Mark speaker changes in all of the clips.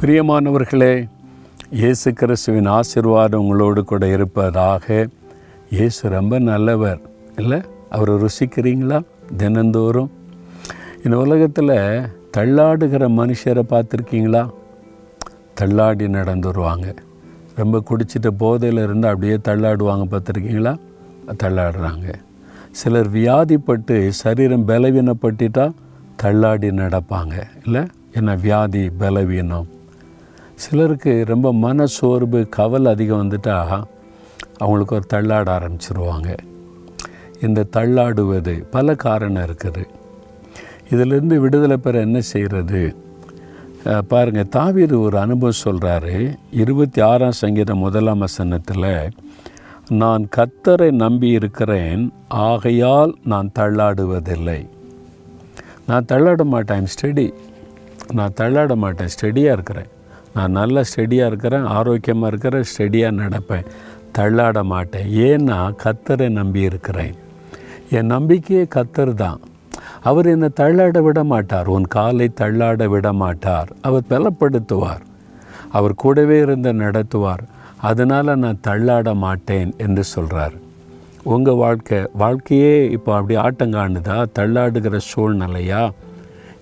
Speaker 1: பிரியமானவர்களே இயேசு கிறிஸ்துவின் ஆசிர்வாதம் உங்களோடு கூட இருப்பதாக இயேசு ரொம்ப நல்லவர். இல்லை அவரை ருசிக்கிறீங்களா? தினந்தோறும். இந்த உலகத்தில் தள்ளாடுகிற மனுஷரை பார்த்துருக்கீங்களா? தள்ளாடி நடந்து வருவாங்க ரொம்ப குடிச்சிட்டு போதையில் இருந்து அப்படியே தள்ளாடுவாங்க பார்த்துருக்கீங்களா? தள்ளாடுறாங்க. சிலர் வியாதிப்பட்டு சரீரம் பலவீனப்பட்டுட்டா தள்ளாடி நடப்பாங்க. இல்லை என்ன வியாதி பலவீனம். சிலருக்கு ரொம்ப மன சோர்வு கவலை அதிகம் வந்துட்டா அவங்களுக்கு ஒரு தள்ளாட ஆரம்பிச்சிருவாங்க. இந்த தள்ளாடுவது பல காரணம் இருக்குது. இதிலிருந்து விடுதலை பெற என்ன செய்கிறது பாருங்கள் தாவீர் ஒரு அனுபவம் சொல்கிறாரு இருபத்தி ஆறாம் சங்கீதம் முதலாம் வசனத்தில் நான் கத்தரை நம்பி இருக்கிறேன் ஆகையால் நான் தள்ளாடுவதில்லை. நான் தள்ளாட மாட்டேன் ஸ்டடி நான் தள்ளாட மாட்டேன் ஸ்டெடியாக இருக்கிறேன். நான் நல்ல ஸ்டெடியாக இருக்கிறேன் ஆரோக்கியமாக இருக்கிறேன் ஸ்டெடியாக நடப்பேன். தள்ளாட மாட்டேன். ஏன்னா கத்தரை நம்பி இருக்கிறேன். என் நம்பிக்கையே கத்தர் தான். அவர் என்னை தள்ளாட விட மாட்டார். உன் காலை தள்ளாட விட மாட்டார். அவர் பலப்படுத்துவார். அவர் கூடவே இருந்து நடத்துவார். அதனால் நான் தள்ளாட மாட்டேன் என்று சொல்கிறார் உங்கள் வாழ்க்கை வாழ்க்கையே இப்போ அப்படி ஆட்டங்காணுதா தள்ளாடுகிற சூழ்நிலையா?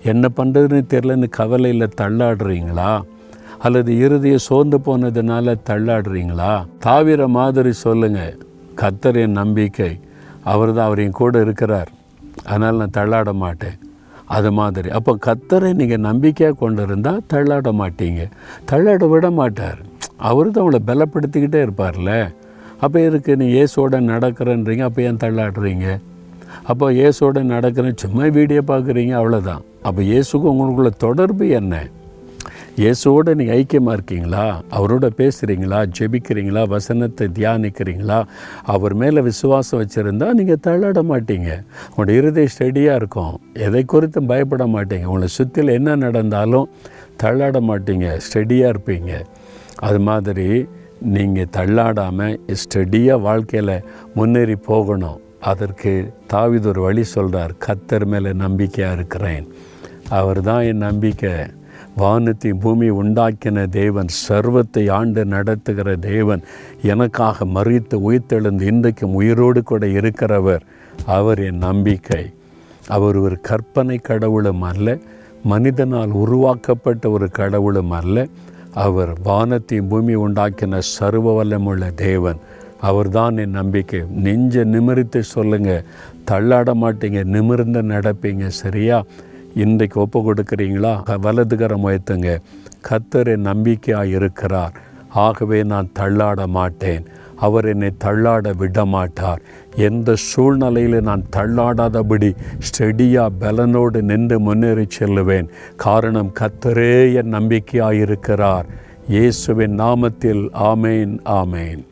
Speaker 1: என்ன பண்ணுறதுன்னு தெரிலன்னு கவலையில் தள்ளாடுறீங்களா? அல்லது இறுதியை சோர்ந்து போனதுனால தள்ளாடுறீங்களா? தாவிர மாதிரி சொல்லுங்கள் கத்தரின் நம்பிக்கை. அவர் தான் அவர் என் கூட இருக்கிறார். அதனால் நான் தள்ளாட மாட்டேன். அது மாதிரி. அப்போ கத்தரை நீங்கள் நம்பிக்கையாக கொண்டு இருந்தால் தள்ளாட மாட்டீங்க. தள்ளாட விட மாட்டார். அவர் தான் உங்களை பலப்படுத்திக்கிட்டே இருப்பார்ல. அப்போ இருக்கு நீ இயேசோட நடக்கிறன்றீங்க? அப்போ ஏன் தள்ளாடுறீங்க? அப்போ இயேசோட நடக்கிறேன் சும்மா வீடியோ பார்க்குறீங்க? அவ்வளோதான் அப்போ இயேசுக்கும் உங்களுக்குள்ள தொடர்பு என்ன? இயேசுவோட நீங்கள் ஐக்கியமாக இருக்கீங்களா? அவரோட பேசுகிறீங்களா ஜெபிக்கிறீங்களா? வசனத்தை தியானிக்கிறீங்களா? அவர் மேலே விசுவாசம் வச்சுருந்தா நீங்கள் தள்ளாட மாட்டீங்க. உங்களோட இருதய ஸ்டெடியாக இருக்கும். எதை குறித்தும் பயப்பட மாட்டீங்க. உங்களை சுற்றில் என்ன நடந்தாலும் தள்ளாட மாட்டீங்க. ஸ்டெடியாக இருப்பீங்க. அது மாதிரி நீங்கள் தள்ளாடாமல் ஸ்டெடியாக வாழ்க்கையில் முன்னேறி போகணும். அதற்கு தாவிது ஒரு வழி சொல்கிறார் கத்தர் மேலே நம்பிக்கையாக இருக்கிறேன். அவர் தான் என் நம்பிக்கை. வானத்தை பூமி உண்டாக்கின தேவன் சர்வத்தை ஆண்டு நடத்துகிற தேவன் எனக்காக மறித்து உயிர்த்தெழுந்து இன்றைக்கும் உயிரோடு கூட இருக்கிறவர். அவர் என் நம்பிக்கை. அவர் ஒரு கற்பனை கடவுளும் அல்ல மனிதனால் உருவாக்கப்பட்ட ஒரு கடவுளும் அல்ல. அவர் வானத்தையும் பூமி உண்டாக்கின சர்வ வல்லமுள்ள தேவன். அவர்தான் என் நம்பிக்கை. நெஞ்ச நிமிர்த்து சொல்லுங்க. தள்ளாட மாட்டீங்க. நிமிர்ந்து நடப்பீங்க. சரியா? இன்றைக்கு ஒப்பு கொடுக்குறீங்களா வலதுகரம் உயர்த்துங்க கத்தரை நம்பிக்கையாக இருக்கிறார். ஆகவே நான் தள்ளாட மாட்டேன். அவர் என்னை தள்ளாட விட மாட்டார் எந்த சூழ்நிலையில் நான் தள்ளாடாதபடி ஸ்டெடியாக பலனோடு நின்று முன்னேறி செல்லுவேன். காரணம் கத்தரே என் நம்பிக்கையாக இருக்கிறார். இயேசுவின் நாமத்தில் ஆமேன் ஆமேன்.